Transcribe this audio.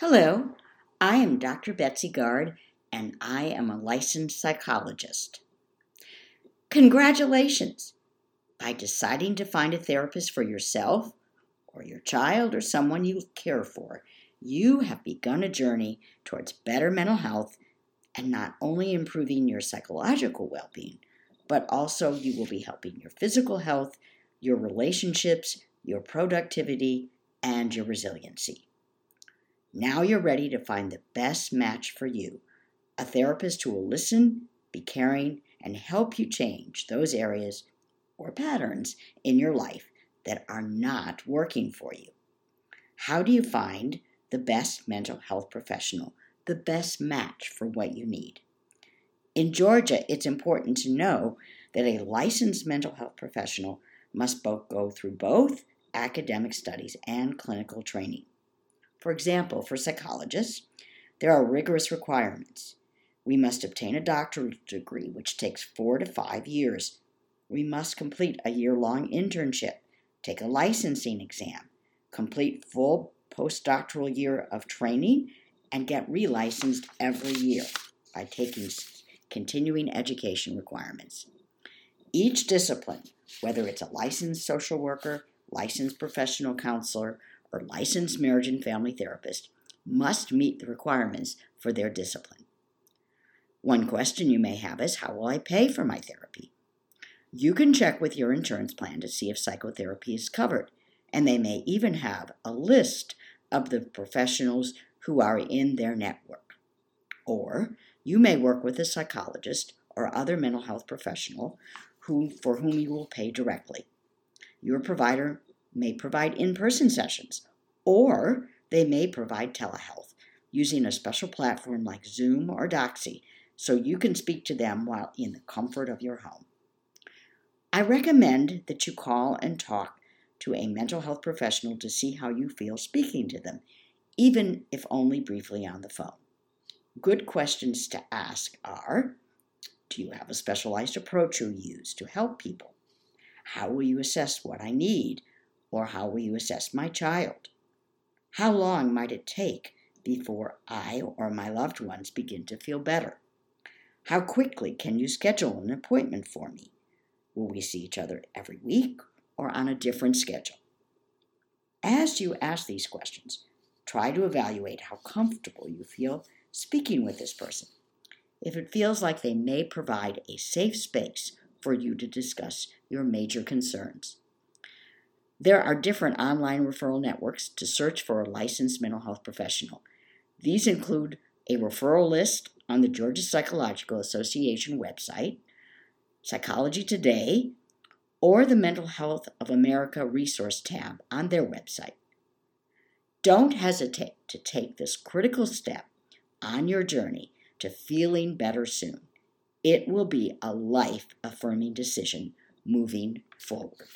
Hello, I am Dr. Betsy Gard, and I am a licensed psychologist. Congratulations! By deciding to find a therapist for yourself, or your child, or someone you care for, you have begun a journey towards better mental health and not only improving your psychological well being, but also you will be helping your physical health, your relationships, your productivity, and your resiliency. Now you're ready to find the best match for you a therapist who will listen, be caring, and help you change those areas or patterns in your life that are not working for you. How do you find the best mental health professional, the best match for what you need? In Georgia, it's important to know that a licensed mental health professional must both go through both academic studies and clinical training. For example, for psychologists, there are rigorous requirements. We must obtain a doctoral degree, which takes four to five years. We must complete a year long internship, take a licensing exam, complete full postdoctoral year of training, and get relicensed every year by taking continuing education requirements. Each discipline, whether it's a licensed social worker, licensed professional counselor, or licensed marriage and family therapist must meet the requirements for their discipline. One question you may have is How will I pay for my therapy? You can check with your insurance plan to see if psychotherapy is covered, and they may even have a list of the professionals who are in their network. Or you may work with a psychologist or other mental health professional who, for whom you will pay directly. Your provider may provide in person sessions, or they may provide telehealth using a special platform like Zoom or Doxy so you can speak to them while in the comfort of your home. I recommend that you call and talk to a mental health professional to see how you feel speaking to them, even if only briefly on the phone. Good questions to ask are Do you have a specialized approach you use to help people? How will you assess what I need? Or how will you assess my child? How long might it take before I or my loved ones begin to feel better? How quickly can you schedule an appointment for me? Will we see each other every week or on a different schedule? As you ask these questions, try to evaluate how comfortable you feel speaking with this person. If it feels like they may provide a safe space for you to discuss your major concerns. There are different online referral networks to search for a licensed mental health professional. These include a referral list on the Georgia Psychological Association website, Psychology Today, or the Mental Health of America resource tab on their website. Don't hesitate to take this critical step on your journey to feeling better soon. It will be a life affirming decision moving forward.